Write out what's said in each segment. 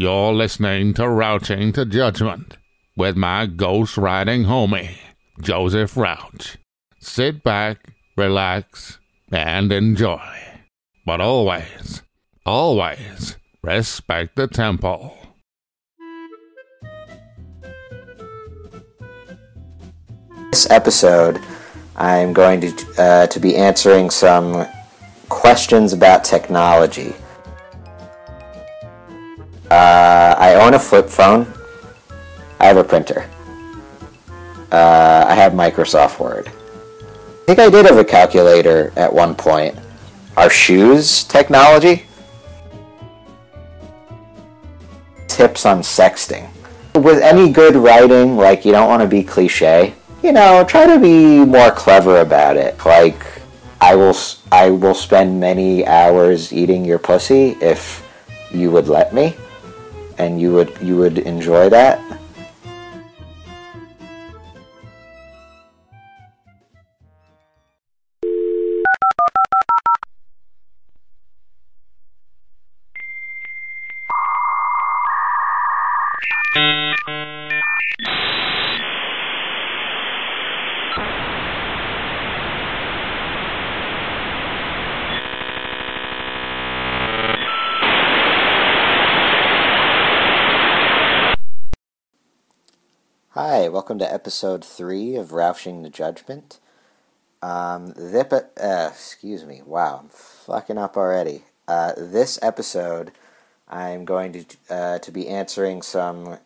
You're listening to Rouching to Judgment with my ghost riding homie, Joseph Rouch. Sit back, relax, and enjoy. But always, always respect the temple. This episode, I'm going to uh, to be answering some questions about technology. Uh, I own a flip phone. I have a printer. Uh, I have Microsoft Word. I think I did have a calculator at one point. Are shoes technology? Tips on sexting. With any good writing, like you don't want to be cliche, you know, try to be more clever about it. Like, I will, I will spend many hours eating your pussy if you would let me, and you would, you would enjoy that. Hi, welcome to episode three of Roushing the Judgment. Um, zip uh, excuse me. Wow, I'm fucking up already. Uh, this episode, I'm going to uh, to be answering some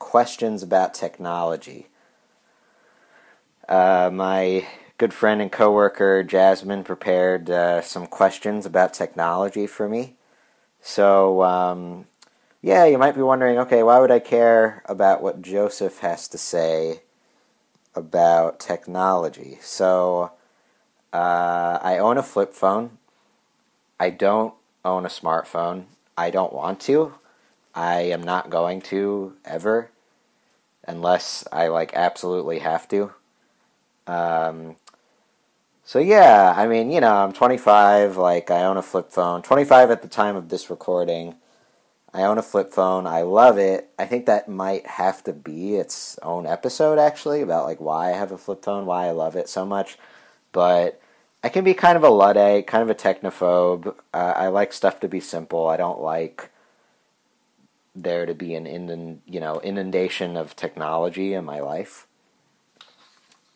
questions about technology. Uh, my good friend and coworker Jasmine prepared uh, some questions about technology for me. So, um, yeah, you might be wondering, okay, why would I care about what Joseph has to say about technology? So, uh, I own a flip phone. I don't own a smartphone. I don't want to. I am not going to ever, unless I like absolutely have to. Um, so yeah, I mean, you know, I'm 25. Like, I own a flip phone. 25 at the time of this recording. I own a flip phone. I love it. I think that might have to be its own episode actually about like why I have a flip phone, why I love it so much. But I can be kind of a luddite, kind of a technophobe. Uh, I like stuff to be simple. I don't like there to be an inund- you know inundation of technology in my life.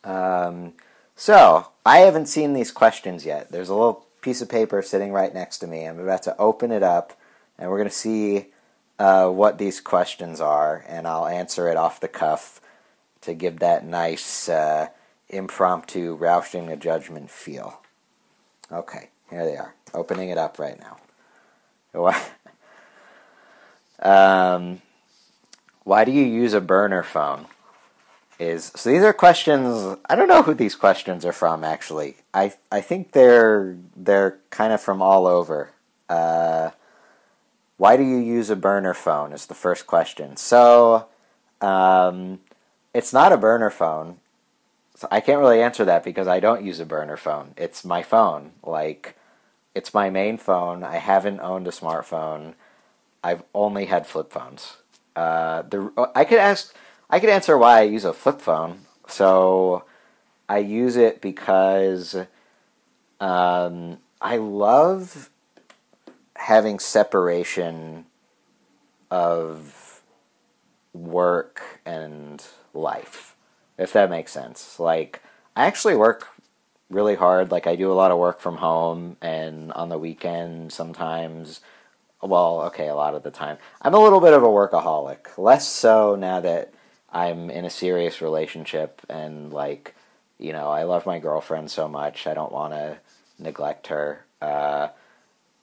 Um, so I haven't seen these questions yet. There's a little piece of paper sitting right next to me. I'm about to open it up and we're going to see uh, what these questions are, and I'll answer it off the cuff to give that nice uh, impromptu rousing a judgment feel. Okay, here they are. Opening it up right now. um, why do you use a burner phone? Is so these are questions. I don't know who these questions are from. Actually, I I think they're they're kind of from all over. Uh, why do you use a burner phone? Is the first question. So, um, it's not a burner phone. So I can't really answer that because I don't use a burner phone. It's my phone. Like, it's my main phone. I haven't owned a smartphone. I've only had flip phones. Uh, the I could ask. I could answer why I use a flip phone. So, I use it because um, I love having separation of work and life, if that makes sense. Like, I actually work really hard. Like, I do a lot of work from home and on the weekend sometimes. Well, okay, a lot of the time. I'm a little bit of a workaholic. Less so now that I'm in a serious relationship and, like, you know, I love my girlfriend so much. I don't want to neglect her. Uh,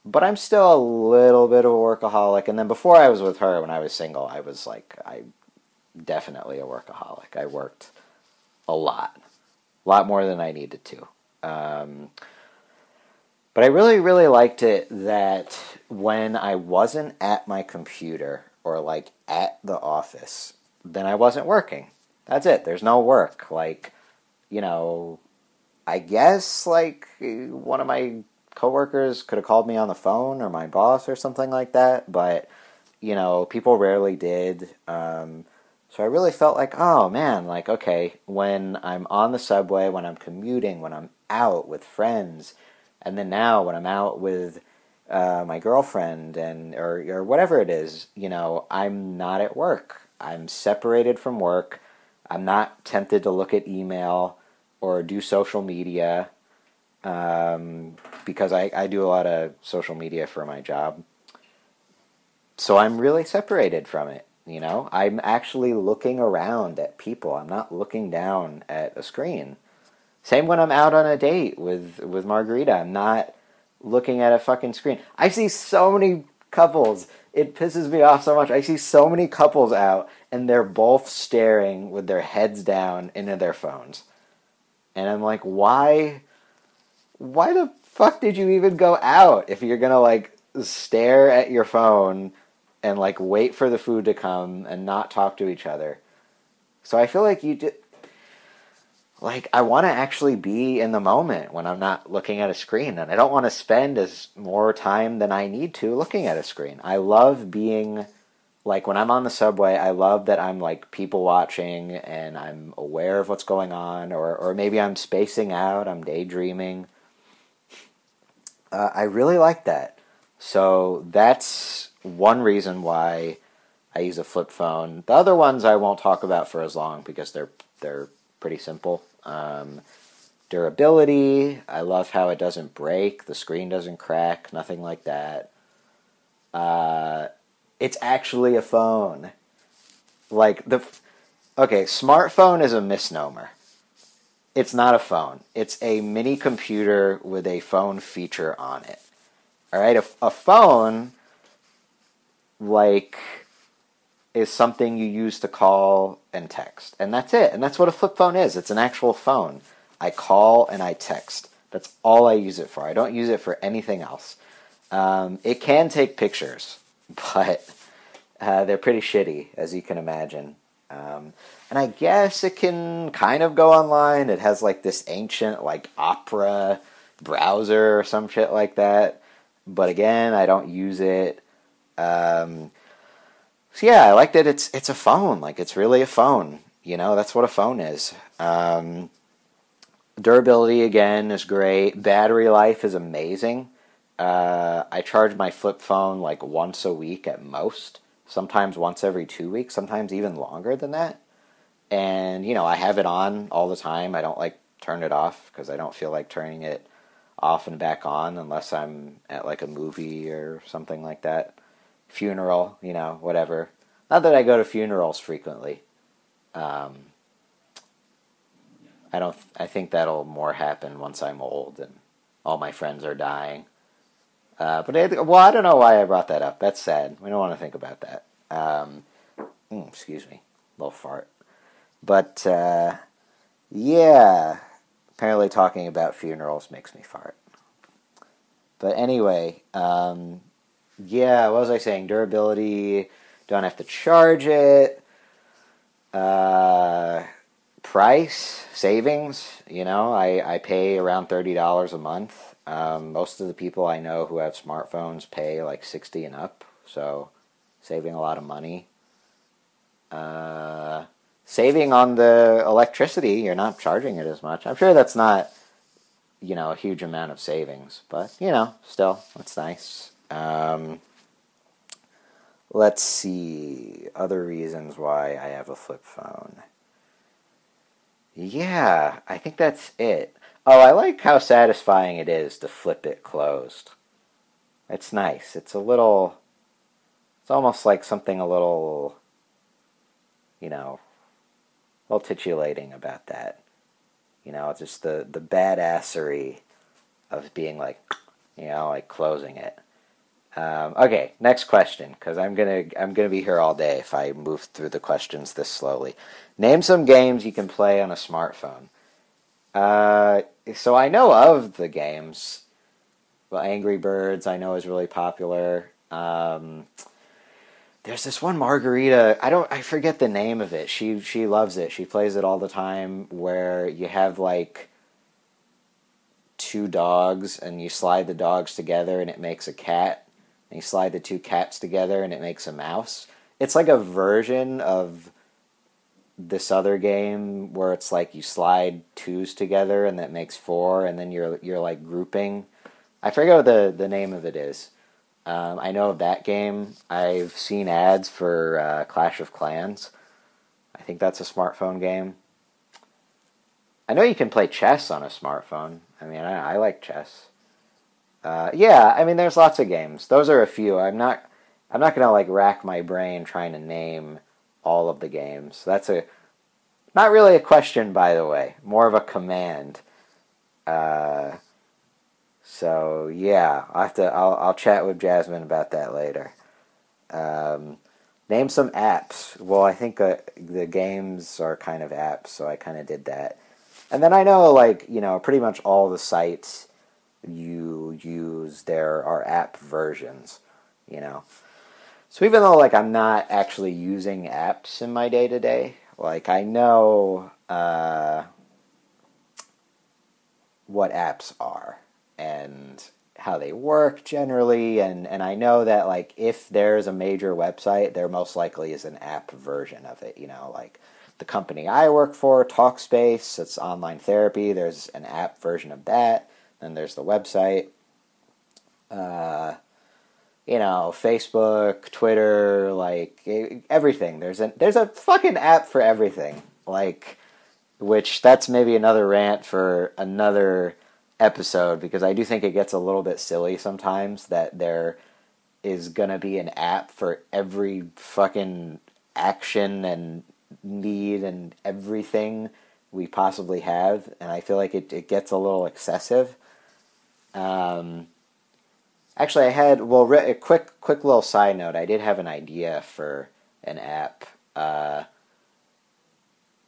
but I'm still a little bit of a workaholic. And then before I was with her, when I was single, I was like, I definitely a workaholic. I worked a lot, a lot more than I needed to. Um, but I really, really liked it that when I wasn't at my computer or like at the office, then I wasn't working. That's it. There's no work. Like, you know, I guess like one of my coworkers could have called me on the phone or my boss or something like that, but you know, people rarely did. Um, so I really felt like, oh man, like, okay, when I'm on the subway, when I'm commuting, when I'm out with friends, and then now when I'm out with uh, my girlfriend and or or whatever it is, you know, I'm not at work. I'm separated from work. I'm not tempted to look at email or do social media um, because I, I do a lot of social media for my job. So I'm really separated from it. You know, I'm actually looking around at people. I'm not looking down at a screen. Same when I'm out on a date with with Margarita. I'm not looking at a fucking screen. I see so many couples. It pisses me off so much. I see so many couples out and they're both staring with their heads down into their phones. And I'm like, why why the fuck did you even go out if you're to like stare at your phone and like wait for the food to come and not talk to each other? So I feel like you did like I want to actually be in the moment when I'm not looking at a screen and I don't want to spend as more time than I need to looking at a screen. I love being like when I'm on the subway, I love that I'm like people watching and I'm aware of what's going on or or maybe I'm spacing out, I'm daydreaming. Uh, I really like that. So that's one reason why I use a flip phone. The other ones I won't talk about for as long because they're they're pretty simple. Um, durability, I love how it doesn't break, the screen doesn't crack, nothing like that. Uh, it's actually a phone. Like the okay, smartphone is a misnomer. It's not a phone. It's a mini computer with a phone feature on it. All right, a, a phone like is something you use to call and text. And that's it. And that's what a flip phone is. It's an actual phone. I call and I text. That's all I use it for. I don't use it for anything else. Um, it can take pictures, but uh, they're pretty shitty, as you can imagine. Um, and I guess it can kind of go online. It has like this ancient, like Opera browser or some shit like that. But again, I don't use it. Um, so yeah, I like that it's it's a phone. Like it's really a phone. You know, that's what a phone is. Um, durability again is great. Battery life is amazing. Uh, I charge my flip phone like once a week at most. Sometimes once every two weeks. Sometimes even longer than that. And you know, I have it on all the time. I don't like turn it off because I don't feel like turning it off and back on unless I'm at like a movie or something like that funeral, you know, whatever. Not that I go to funerals frequently. Um, I don't. I think that'll more happen once I'm old and all my friends are dying. Uh, but I, well, I don't know why I brought that up. That's sad. We don't want to think about that. Um, mm, excuse me, little fart. But uh, yeah, apparently talking about funerals makes me fart. But anyway, um, yeah, what was I saying? Durability, don't have to charge it. Uh, price, savings, you know, I, I pay around $30 a month. Um, most of the people I know who have smartphones pay like 60 and up, so saving a lot of money. Uh, saving on the electricity, you're not charging it as much. I'm sure that's not, you know, a huge amount of savings, but, you know, still, it's nice. Um, let's see other reasons why I have a flip phone. Yeah, I think that's it. Oh, I like how satisfying it is to flip it closed. It's nice. It's a little. It's almost like something a little. You know, a little titillating about that. You know, just the the badassery of being like, you know, like closing it. Um, okay, next question, because I'm gonna I'm gonna be here all day if I move through the questions this slowly. Name some games you can play on a smartphone. Uh, so I know of the games. Well, Angry Birds I know is really popular. Um, there's this one Margarita. I don't. I forget the name of it. She she loves it. She plays it all the time. Where you have like two dogs and you slide the dogs together and it makes a cat and you slide the two cats together and it makes a mouse. It's like a version of this other game where it's like you slide twos together and that makes four, and then you're you're like grouping. I forget what the the name of it is. Um, I know of that game. I've seen ads for uh, Clash of Clans. I think that's a smartphone game. I know you can play chess on a smartphone. I mean, I, I like chess. Uh, yeah, I mean, there's lots of games. Those are a few. I'm not. I'm not gonna like rack my brain trying to name all of the games. That's a not really a question, by the way. More of a command. Uh, so yeah, I have to. I'll I'll chat with Jasmine about that later. Um, name some apps. Well, I think uh, the games are kind of apps, so I kind of did that. And then I know, like you know, pretty much all the sites you use there are app versions. You know, so even though like I'm not actually using apps in my day to day, like I know uh, what apps are and how they work generally and and I know that like if there's a major website there most likely is an app version of it you know like the company I work for Talkspace it's online therapy there's an app version of that then there's the website. Uh, you know, Facebook, Twitter, like everything. There's a there's a fucking app for everything. Like which that's maybe another rant for another episode because I do think it gets a little bit silly sometimes that there is going to be an app for every fucking action and need and everything we possibly have and I feel like it, it gets a little excessive. Um, Actually, I had well, a quick quick little side note. I did have an idea for an app. Uh,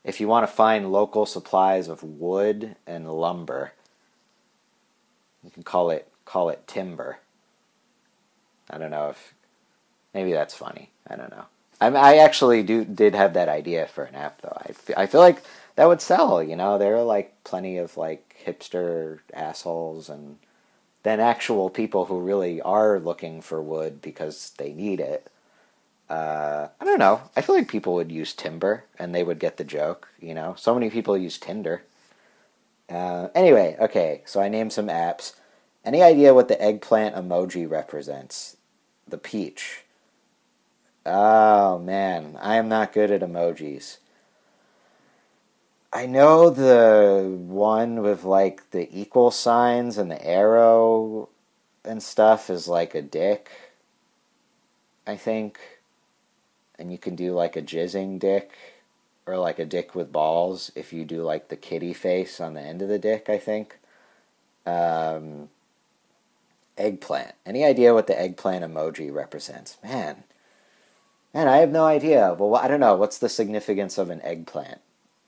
if you want to find local supplies of wood and lumber, you can call it call it timber. I don't know if maybe that's funny. I don't know. I, I actually do did have that idea for an app though. I, I feel like that would sell. You know, there are like plenty of like hipster assholes and than actual people who really are looking for wood because they need it. Uh, I don't know. I feel like people would use timber and they would get the joke. You know, so many people use Tinder. Uh, anyway, okay. So I named some apps. Any idea what the eggplant emoji represents? The peach. Oh man, I am not good at emojis. I know the one with like the equal signs and the arrow and stuff is like a dick. I think. And you can do like a jizzing dick or like a dick with balls if you do like the kitty face on the end of the dick, I think. Um, eggplant. Any idea what the eggplant emoji represents? Man. Man, I have no idea. Well, I don't know. What's the significance of an eggplant?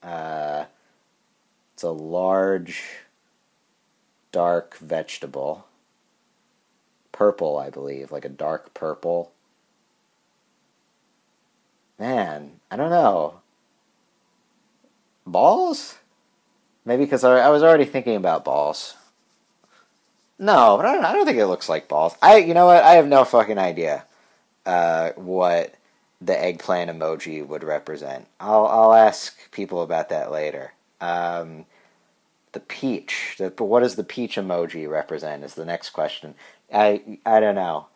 Uh, it's a large, dark vegetable. Purple, I believe, like a dark purple. Man, I don't know. Balls? Maybe because I, I was already thinking about balls. No, I don't, I don't think it looks like balls. I, you know what? I have no fucking idea uh, what the eggplant emoji would represent. I'll I'll ask people about that later. Um, the peach. The, what does the peach emoji represent? Is the next question. I I don't know.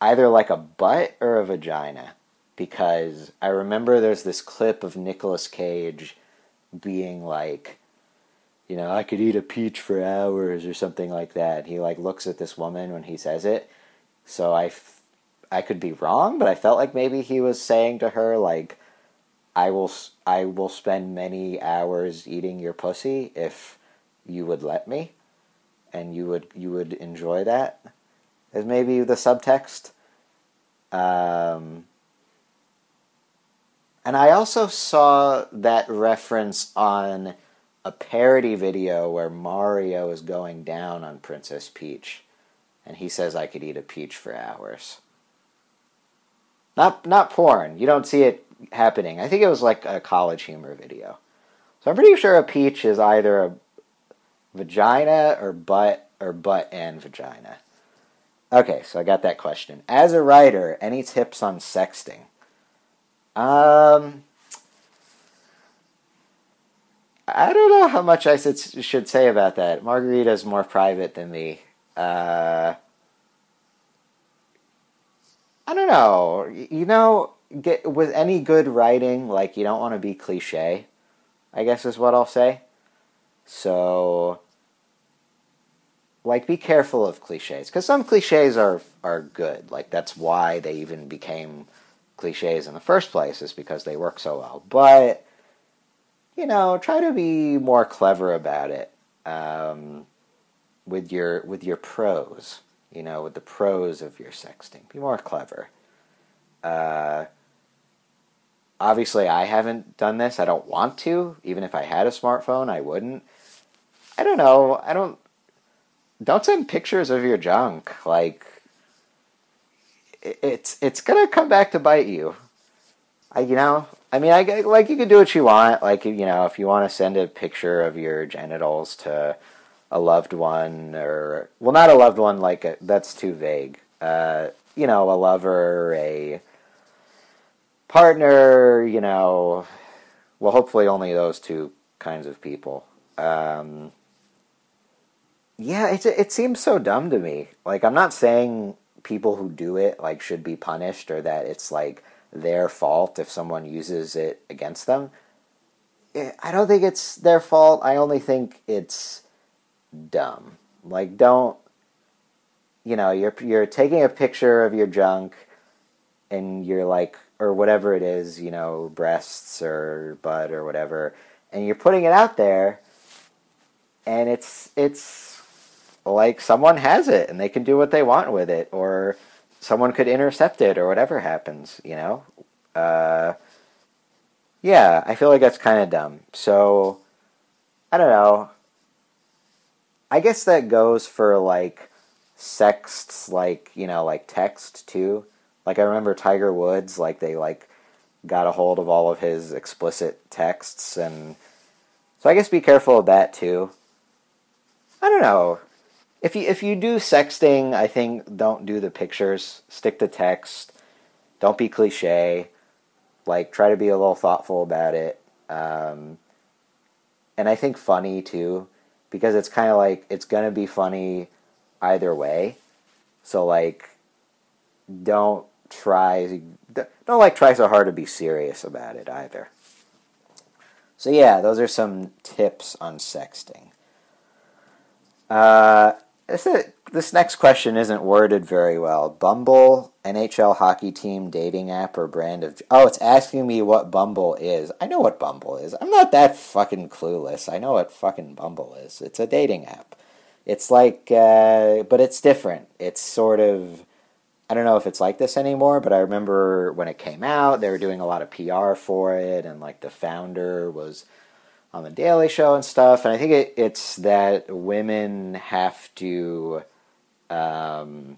Either like a butt or a vagina, because I remember there's this clip of Nicolas Cage being like, you know, I could eat a peach for hours or something like that. He like looks at this woman when he says it. So I I could be wrong, but I felt like maybe he was saying to her like, "I will I will spend many hours eating your pussy if you would let me, and you would you would enjoy that." Is maybe the subtext. Um, and I also saw that reference on a parody video where Mario is going down on Princess Peach, and he says, "I could eat a peach for hours." Not not porn. You don't see it happening. I think it was like a college humor video. So I'm pretty sure a peach is either a vagina or butt or butt and vagina. Okay, so I got that question. As a writer, any tips on sexting? Um, I don't know how much I should say about that. Margarita's more private than me. Uh, I don't know. You know, get with any good writing, like you don't want to be cliche. I guess is what I'll say. So, like, be careful of cliches because some cliches are are good. Like that's why they even became cliches in the first place, is because they work so well. But you know, try to be more clever about it um, with your with your prose. You know, with the prose of your sexting, be more clever. Uh, obviously, I haven't done this. I don't want to. Even if I had a smartphone, I wouldn't. I don't know. I don't. Don't send pictures of your junk. Like, it's it's gonna come back to bite you. I you know I mean, I like you can do what you want. Like you know, if you want to send a picture of your genitals to a loved one, or well, not a loved one. Like a, that's too vague. Uh, you know, a lover, a partner. You know, well, hopefully only those two kinds of people. Um, yeah, it it seems so dumb to me. Like I'm not saying people who do it like should be punished or that it's like their fault if someone uses it against them. I don't think it's their fault. I only think it's dumb. Like don't you know, you're you're taking a picture of your junk and you're like or whatever it is, you know, breasts or butt or whatever, and you're putting it out there and it's it's like someone has it and they can do what they want with it or someone could intercept it or whatever happens, you know? Uh, yeah, I feel like that's kind of dumb. So, I don't know. I guess that goes for like sexts, like, you know, like text too. Like, I remember Tiger Woods, like, they like got a hold of all of his explicit texts. And so I guess be careful of that too. I don't know if you if you do sexting, I think don't do the pictures. Stick to text. Don't be cliche. Like try to be a little thoughtful about it. Um, and I think funny too, because it's kind of like it's gonna be funny either way. So like, don't try don't like try so hard to be serious about it either. So yeah, those are some tips on sexting. Uh, this, is, this next question isn't worded very well. Bumble, NHL hockey team, dating app, or brand of. Oh, it's asking me what Bumble is. I know what Bumble is. I'm not that fucking clueless. I know what fucking Bumble is. It's a dating app. It's like, uh, but it's different. It's sort of. I don't know if it's like this anymore, but I remember when it came out, they were doing a lot of PR for it, and like the founder was on the Daily Show and stuff. And I think it, it's that women have to um,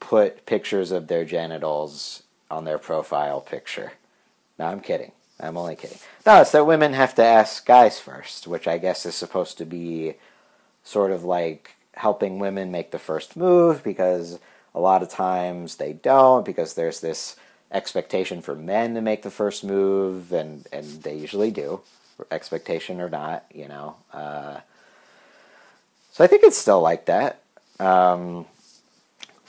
put pictures of their genitals on their profile picture. No, I'm kidding. I'm only kidding. No, it's that women have to ask guys first, which I guess is supposed to be sort of like helping women make the first move because a lot of times they don't because there's this expectation for men to make the first move, and and they usually do, expectation or not, you know. Uh, so I think it's still like that. Um,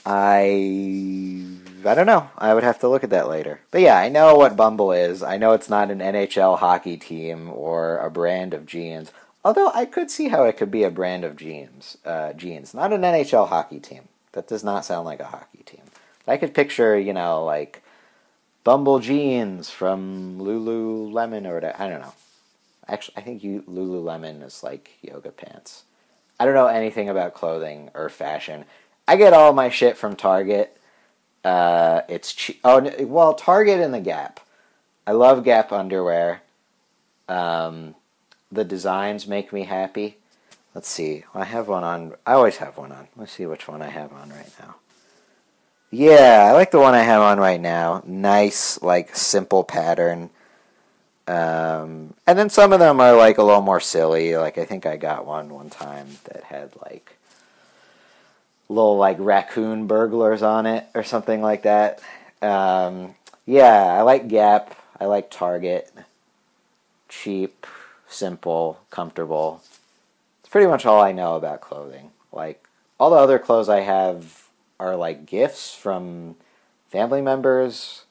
I I don't know. I would have to look at that later. But yeah, I know what Bumble is. I know it's not an NHL hockey team or a brand of jeans. Although I could see how it could be a brand of jeans. Uh, jeans, not an NHL hockey team. That does not sound like a hockey team. I could picture, you know, like Bumble jeans from Lululemon or whatever. I don't know. Actually, I think you, Lululemon is like yoga pants. I don't know anything about clothing or fashion. I get all my shit from Target. Uh, it's cheap. Oh, well, Target and the Gap. I love Gap underwear. Um, the designs make me happy. Let's see. I have one on. I always have one on. Let's see which one I have on right now. Yeah, I like the one I have on right now. Nice, like simple pattern. Um, and then some of them are like a little more silly. Like I think I got one one time that had like little like raccoon burglars on it or something like that. Um, yeah, I like Gap. I like Target. Cheap, simple, comfortable. It's pretty much all I know about clothing. Like all the other clothes I have are like gifts from family members.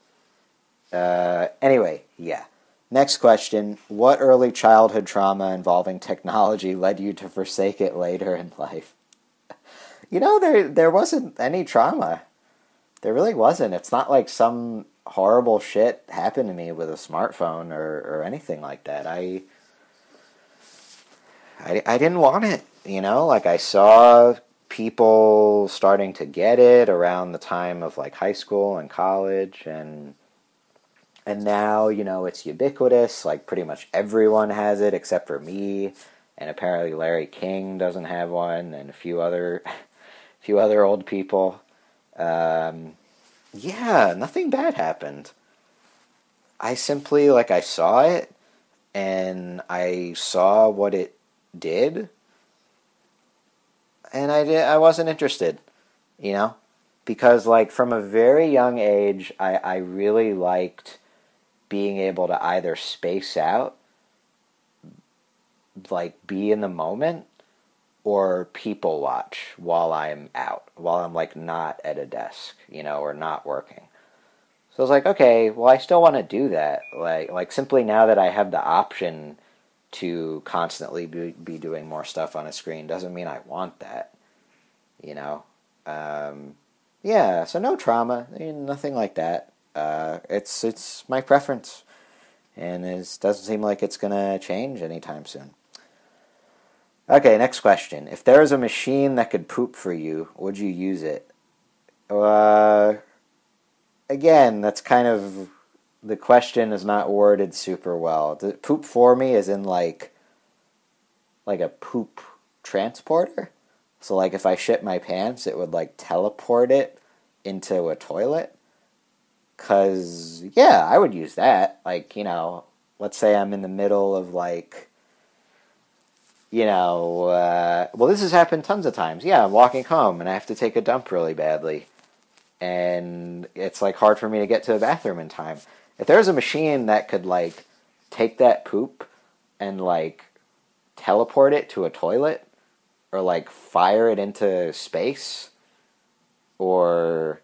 Uh, anyway, yeah. Next question. What early childhood trauma involving technology led you to forsake it later in life? You know, there there wasn't any trauma. There really wasn't. It's not like some horrible shit happened to me with a smartphone or, or anything like that. I, I I didn't want it, you know? Like I saw people starting to get it around the time of like high school and college and and now you know it's ubiquitous like pretty much everyone has it except for me and apparently Larry King doesn't have one and a few other a few other old people. Um, yeah nothing bad happened. I simply like I saw it and I saw what it did and I did I wasn't interested you know because like from a very young age I, I really liked being able to either space out, like be in the moment, or people watch while I'm out, while I'm like not at a desk, you know, or not working. So I was like, okay, well, I still want to do that. Like, like simply now that I have the option to constantly be, be doing more stuff on a screen doesn't mean I want that, you know. Um, yeah, so no trauma, nothing like that uh, it's it's my preference, and it doesn't seem like it's gonna change anytime soon. Okay, next question. If there was a machine that could poop for you, would you use it? Uh, again, that's kind of the question is not worded super well. The poop for me is in like like a poop transporter. So like if I shit my pants, it would like teleport it into a toilet. Cause yeah, I would use that. Like you know, let's say I'm in the middle of like, you know, uh, well this has happened tons of times. Yeah, I'm walking home and I have to take a dump really badly, and it's like hard for me to get to the bathroom in time. If there's a machine that could like take that poop and like teleport it to a toilet or like fire it into space or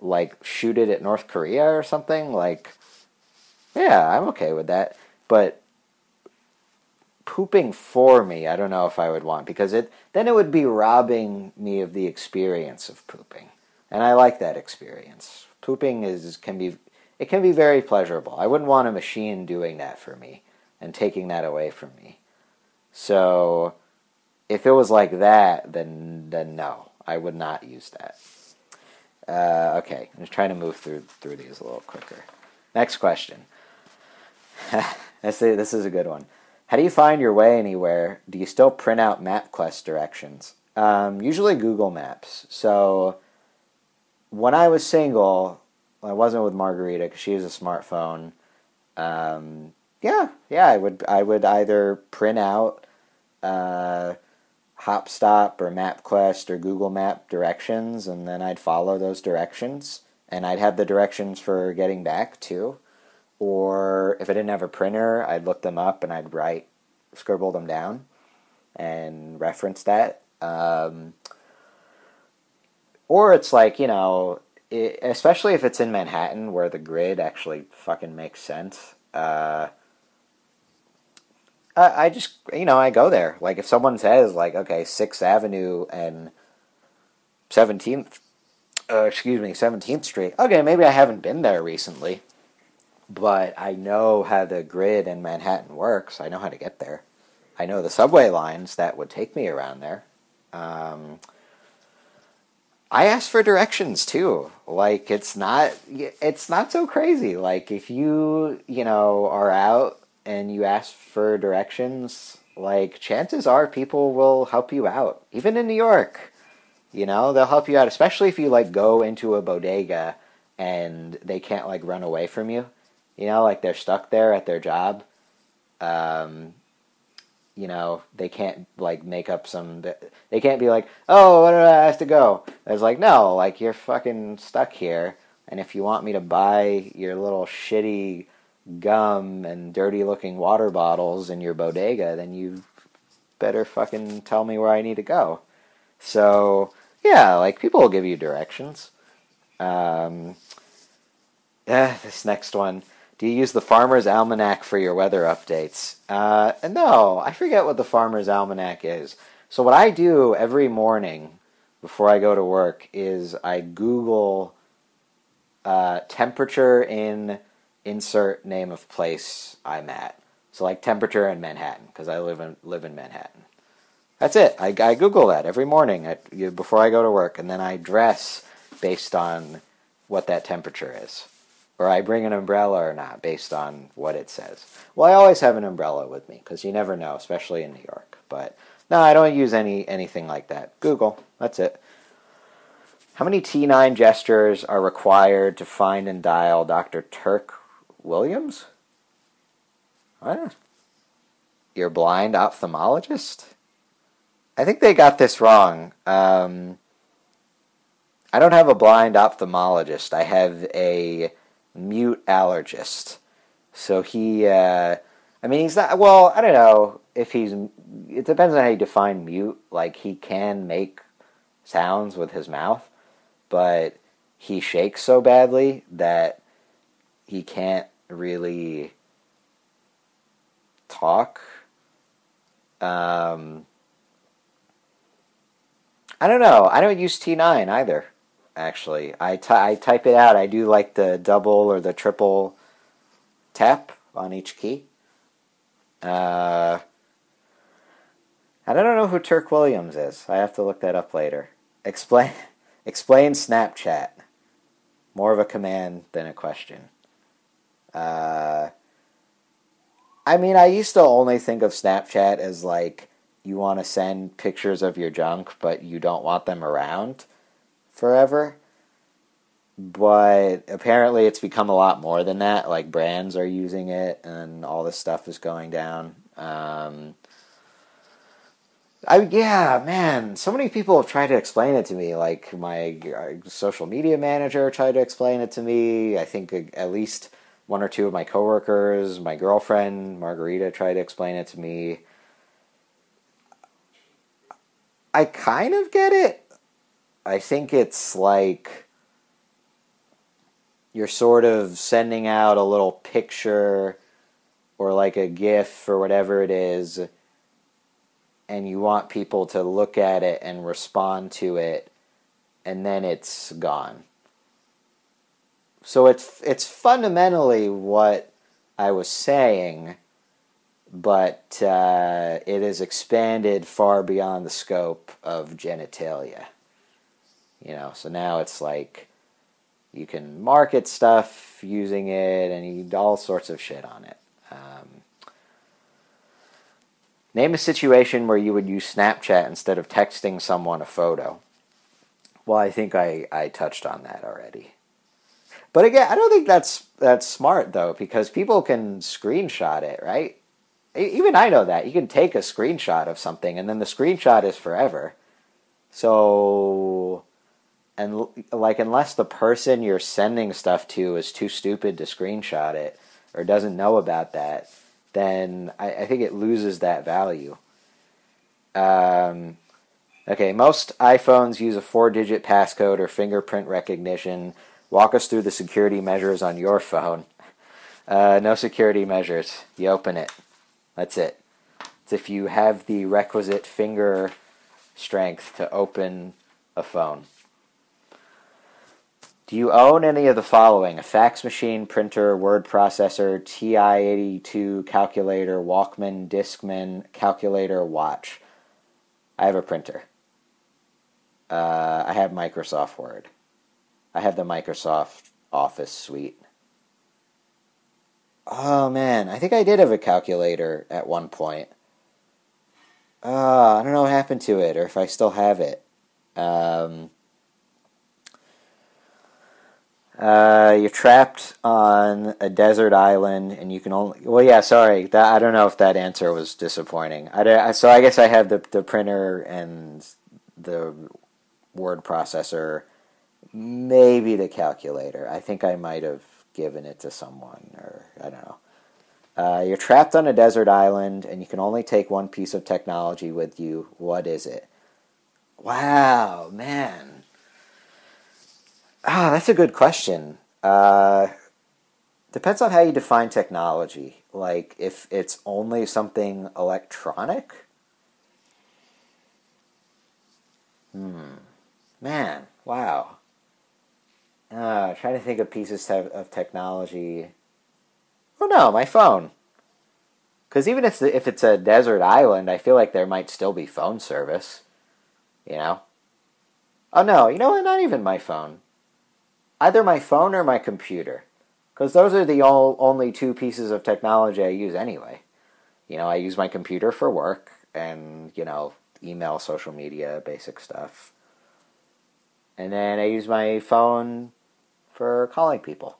like shoot it at North Korea or something, like yeah, I'm okay with that. But pooping for me, I don't know if I would want because it then it would be robbing me of the experience of pooping. And I like that experience. Pooping is can be it can be very pleasurable. I wouldn't want a machine doing that for me and taking that away from me. So if it was like that, then then no, I would not use that. Uh, okay, I'm just trying to move through through these a little quicker. Next question. this, is, a good one. How do you find your way anywhere? Do you still print out MapQuest directions? Um, usually Google Maps. So when I was single, I wasn't with Margarita because she has a smartphone. Um, yeah, yeah, I would I would either print out uh, Hopstop or MapQuest or Google Map directions, and then I'd follow those directions. And I'd have the directions for getting back too. Or if I didn't have a printer, I'd look them up and I'd write, scribble them down, and reference that. Um, or it's like, you know, it, especially if it's in Manhattan where the grid actually fucking makes sense. Uh, I just you know I go there. Like if someone says like okay Sixth Avenue and Seventeenth, uh, excuse me Seventeenth Street. Okay, maybe I haven't been there recently, but I know how the grid in Manhattan works. I know how to get there. I know the subway lines that would take me around there. Um, I ask for directions too. Like it's not it's not so crazy. Like if you you know are out and you ask for directions, like chances are people will help you out. Even in New York, you know, they'll help you out, especially if you like go into a bodega and they can't like run away from you. You know, like they're stuck there at their job. Um, you know they can't like make up some they can't be like oh what do i have to go? It's like no like you're fucking stuck here and if you want me to buy your little shitty gum and dirty looking water bottles in your bodega then you better fucking tell me where i need to go. So yeah like people will give you directions. Um yeah this next one do you use the Farmer's Almanac for your weather updates? Uh, no, I forget what the Farmer's Almanac is. So, what I do every morning before I go to work is I Google uh, temperature in insert name of place I'm at. So, like temperature in Manhattan, because I live in, live in Manhattan. That's it. I, I Google that every morning at, before I go to work, and then I dress based on what that temperature is or I bring an umbrella or not based on what it says. Well, I always have an umbrella with me because you never know, especially in New York. But no, I don't use any anything like that. Google, that's it. How many T9 gestures are required to find and dial Dr. Turk Williams? What? Your blind ophthalmologist? I think they got this wrong. Um, I don't have a blind ophthalmologist. I have a mute allergist. So he, uh, I mean, he's not, well, I don't know if he's, it depends on how you define mute. Like, he can make sounds with his mouth, but he shakes so badly that he can't really talk. Um, I don't know. I don't use T9 either actually. I, I type it out. I do like the double or the triple tap on each key. Uh, and I don't know who Turk Williams is. I have to look that up later. Explain explain Snapchat. More of a command than a question. Uh, I mean, I used to only think of Snapchat as like you want to send pictures of your junk, but you don't want them around forever. But apparently, it's become a lot more than that. Like brands are using it, and all this stuff is going down. Um, I yeah, man. So many people have tried to explain it to me. Like my uh, social media manager tried to explain it to me. I think at least one or two of my coworkers, my girlfriend Margarita tried to explain it to me. I kind of get it. I think it's like you're sort of sending out a little picture or like a GIF or whatever it is, and you want people to look at it and respond to it, and then it's gone. So it's it's fundamentally what I was saying, but uh, it is expanded far beyond the scope of genitalia. You know, so now it's like you can market stuff using it and you all sorts of shit on it. Um, name a situation where you would use Snapchat instead of texting someone a photo. Well, I think I, I touched on that already. But again, I don't think that's that's smart though because people can screenshot it, right? Even I know that. You can take a screenshot of something and then the screenshot is forever. So and like unless the person you're sending stuff to is too stupid to screenshot it or doesn't know about that, then I, I think it loses that value. Um, okay, most iPhones use a four-digit passcode or fingerprint recognition. Walk us through the security measures on your phone. Uh, no security measures. You open it. That's it. It's if you have the requisite finger strength to open a phone. Do you own any of the following? A fax machine, printer, word processor, TI 82 calculator, Walkman, Discman, calculator, watch? I have a printer. Uh, I have Microsoft Word. I have the Microsoft Office suite. Oh man, I think I did have a calculator at one point. Uh, I don't know what happened to it or if I still have it. Um, Uh, you're trapped on a desert island, and you can only. Well, yeah, sorry. That I don't know if that answer was disappointing. I, so I guess I have the the printer and the word processor, maybe the calculator. I think I might have given it to someone, or I don't know. Uh, you're trapped on a desert island, and you can only take one piece of technology with you. What is it? Wow, man. Ah, that's a good question. Uh, depends on how you define technology. Like, if it's only something electronic. Hmm. Man, wow. Uh, trying to think of pieces of technology. Oh no, my phone. Because even if if it's a desert island, I feel like there might still be phone service. You know. Oh no, you know what? Not even my phone either my phone or my computer. Because those are the all, only two pieces of technology I use anyway. You know, I use my computer for work and, you know, email, social media, basic stuff. And then I use my phone for calling people.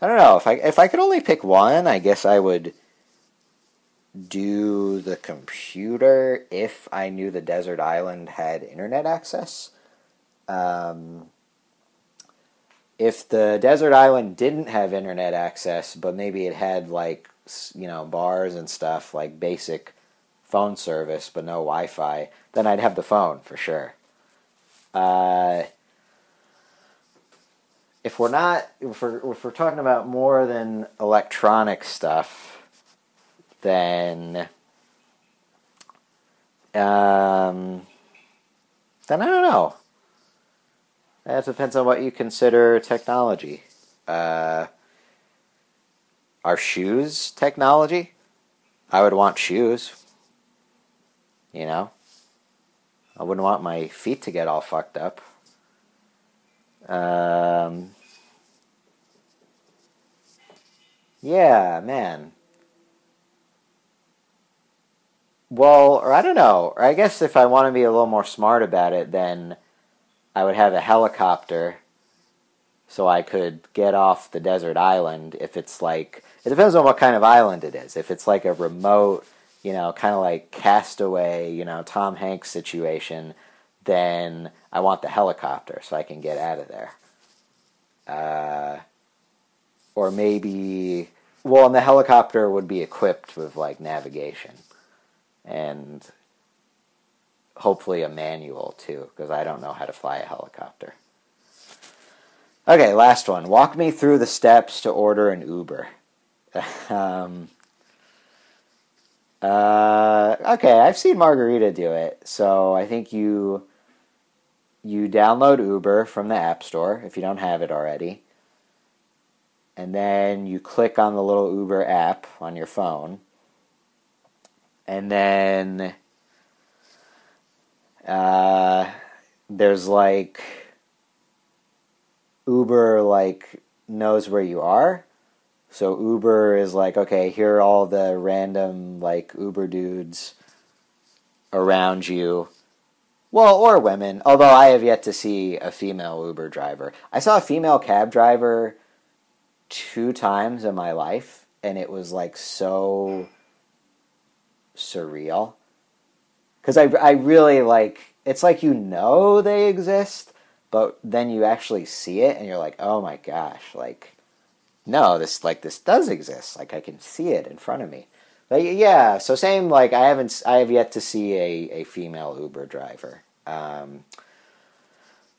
I don't know if I if I could only pick one, I guess I would do the computer if I knew the desert island had internet access. Um, if the desert island didn't have internet access, but maybe it had like you know bars and stuff like basic phone service, but no Wi-Fi, then I'd have the phone for sure. Uh, if we're not, if we're, if we're talking about more than electronic stuff, then um, then I don't know. That depends on what you consider technology. Uh, are shoes technology? I would want shoes. You know? I wouldn't want my feet to get all fucked up. Um, yeah, man. Well, or I don't know. Or I guess if I want to be a little more smart about it, then I would have a helicopter so I could get off the desert island if it's like it depends on what kind of island it is. If it's like a remote, you know, kind of like castaway, you know, Tom Hanks situation, then I want the helicopter so I can get out of there. Uh, or maybe, well, and the helicopter would be equipped with like navigation and hopefully a manual too, because I don't know how to fly a helicopter. Okay, last one. Walk me through the steps to order an Uber. um, uh, okay, I've seen Margarita do it. So I think you you download Uber from the App Store if you don't have it already. And then you click on the little Uber app on your phone. And then uh, there's like Uber like knows where you are. So Uber is like, okay, here are all the random like Uber dudes around you. Well, or women, although I have yet to see a female Uber driver. I saw a female cab driver two times in my life, and it was like so surreal because I I really like it's like you know they exist, but then you actually see it and you're like, oh my gosh, like no, this like this does exist. Like I can see it in front of me. But yeah, so same like I haven't I have yet to see a, a female Uber driver. Um,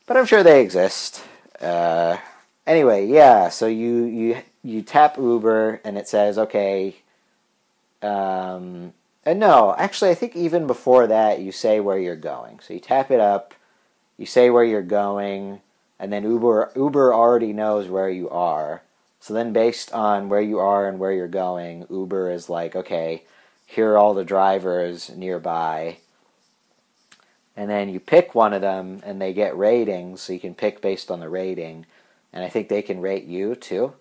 but I'm sure they exist. Uh, anyway, yeah, so you you you tap Uber and it says okay um, uh, no, actually, I think even before that, you say where you're going. So you tap it up, you say where you're going, and then Uber Uber already knows where you are. So then, based on where you are and where you're going, Uber is like, okay, here are all the drivers nearby. And then you pick one of them, and they get ratings, so you can pick based on the rating. And I think they can rate you too.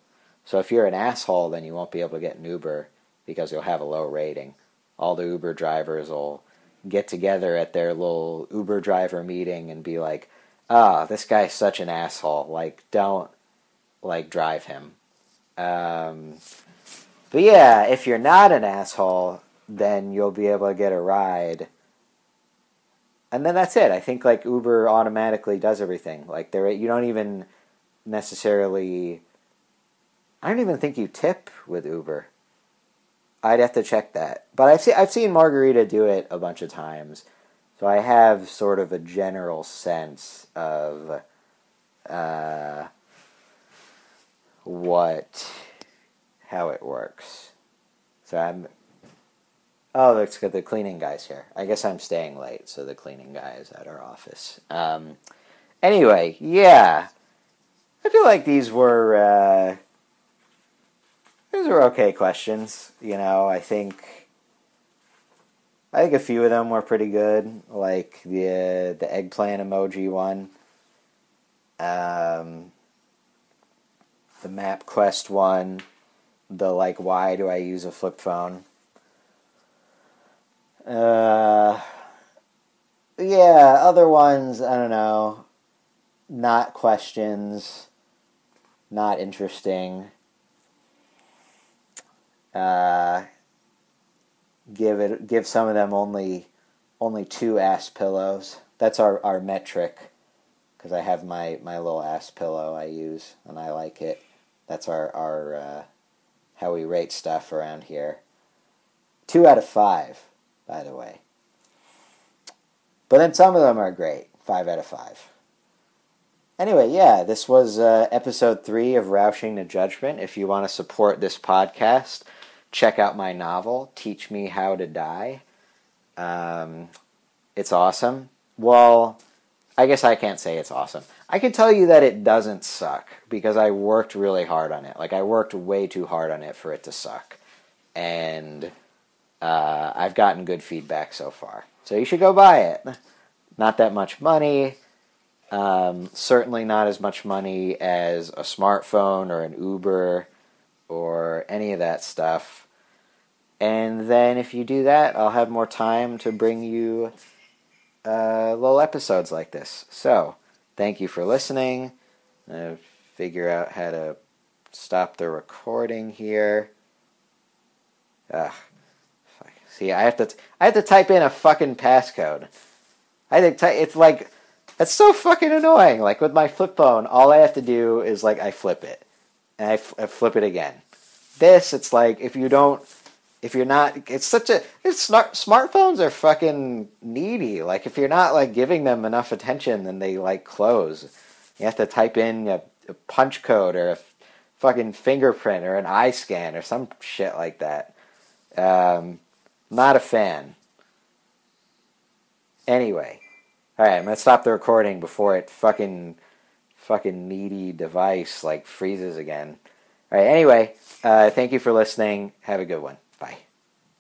So if you're an asshole, then you won't be able to get an Uber because you'll have a low rating all the Uber drivers will get together at their little Uber driver meeting and be like, oh, this guy's such an asshole. Like, don't like drive him. Um, but yeah, if you're not an asshole, then you'll be able to get a ride. And then that's it. I think like Uber automatically does everything. Like there, you don't even necessarily. I don't even think you tip with Uber. I'd have to check that, but I've seen I've seen Margarita do it a bunch of times, so I have sort of a general sense of uh, what how it works. So I'm. Oh, let's get the cleaning guys here. I guess I'm staying late, so the cleaning guy is at our office. Um, anyway, yeah, I feel like these were uh, these were okay questions. You know, I think I think a few of them were pretty good, like the the eggplant emoji one. Um, the MapQuest one, the like, why do I use a flip phone? Uh, yeah, other ones, I don't know. Not questions, not interesting. Uh, give it, give some of them only, only two ass pillows. That's our, our metric because I have my, my little ass pillow I use and I like it. That's our our uh, how we rate stuff around here. Two out of five, by the way. But then some of them are great. Five out of five. Anyway, yeah, this was uh, episode three of Roushing the Judgment. If you want to support this podcast, check out my novel, Teach Me How to Die. Um, it's awesome. Well, I guess I can't say it's awesome. I can tell you that it doesn't suck because I worked really hard on it. Like I worked way too hard on it for it to suck, and uh, I've gotten good feedback so far. So you should go buy it. Not that much money. Um, certainly not as much money as a smartphone or an Uber or any of that stuff. And then if you do that, I'll have more time to bring you uh, little episodes like this. So, thank you for listening. Uh, figure out how to stop the recording here. Ugh. See, I have to I have to type in a fucking passcode. I think it's like it's so fucking annoying. Like with my flip phone, all I have to do is like I flip it, and I, f- I flip it again. This, it's like if you don't if you're not it's such a it's smart smartphones are fucking needy. Like if you're not like giving them enough attention then they like close. You have to type in a, a punch code or a fucking fingerprint or an eye scan or some shit like that. Um, not a fan. Anyway. All right i'm gonna stop the recording before it fucking fucking needy device like freezes again. All right anyway uh, thank you for listening. Have a good one. Bye.